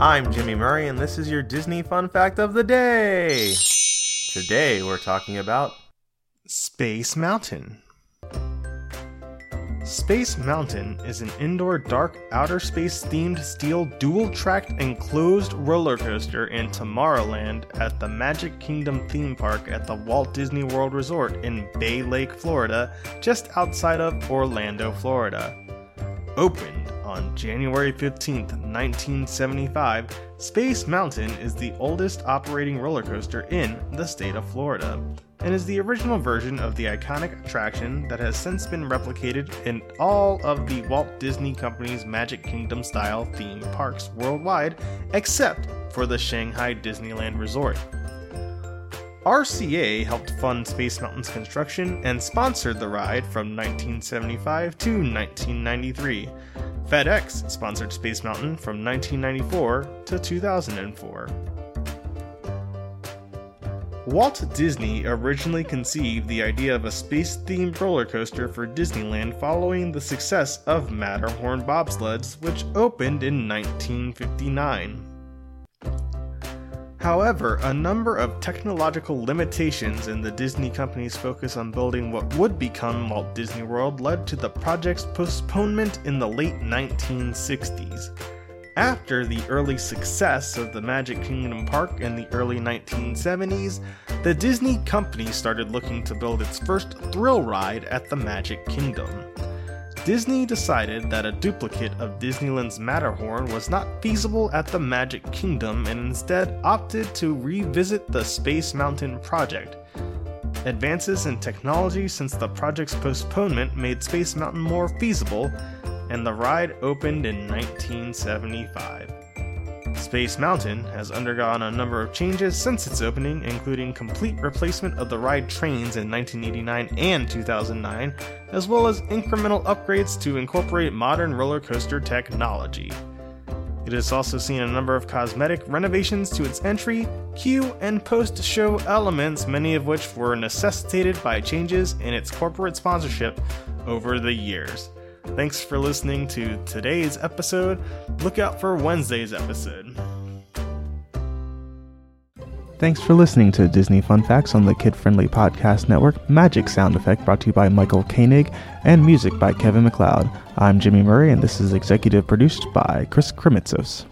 I'm Jimmy Murray, and this is your Disney Fun Fact of the Day. Today we're talking about Space Mountain. Space Mountain is an indoor dark outer space themed steel dual tracked enclosed roller coaster in Tomorrowland at the Magic Kingdom theme park at the Walt Disney World Resort in Bay Lake, Florida, just outside of Orlando, Florida. Opened on January 15, 1975, Space Mountain is the oldest operating roller coaster in the state of Florida and is the original version of the iconic attraction that has since been replicated in all of the Walt Disney Company's Magic Kingdom style theme parks worldwide, except for the Shanghai Disneyland Resort. RCA helped fund Space Mountain's construction and sponsored the ride from 1975 to 1993. FedEx sponsored Space Mountain from 1994 to 2004. Walt Disney originally conceived the idea of a space themed roller coaster for Disneyland following the success of Matterhorn bobsleds, which opened in 1959. However, a number of technological limitations in the Disney company's focus on building what would become Walt Disney World led to the project's postponement in the late 1960s. After the early success of the Magic Kingdom Park in the early 1970s, the Disney company started looking to build its first thrill ride at the Magic Kingdom. Disney decided that a duplicate of Disneyland's Matterhorn was not feasible at the Magic Kingdom and instead opted to revisit the Space Mountain project. Advances in technology since the project's postponement made Space Mountain more feasible, and the ride opened in 1975. Space Mountain has undergone a number of changes since its opening, including complete replacement of the ride trains in 1989 and 2009, as well as incremental upgrades to incorporate modern roller coaster technology. It has also seen a number of cosmetic renovations to its entry, queue, and post show elements, many of which were necessitated by changes in its corporate sponsorship over the years. Thanks for listening to today's episode. Look out for Wednesday's episode. Thanks for listening to Disney Fun Facts on the kid friendly podcast network Magic Sound Effect, brought to you by Michael Koenig and music by Kevin MacLeod. I'm Jimmy Murray, and this is executive produced by Chris Kremitzos.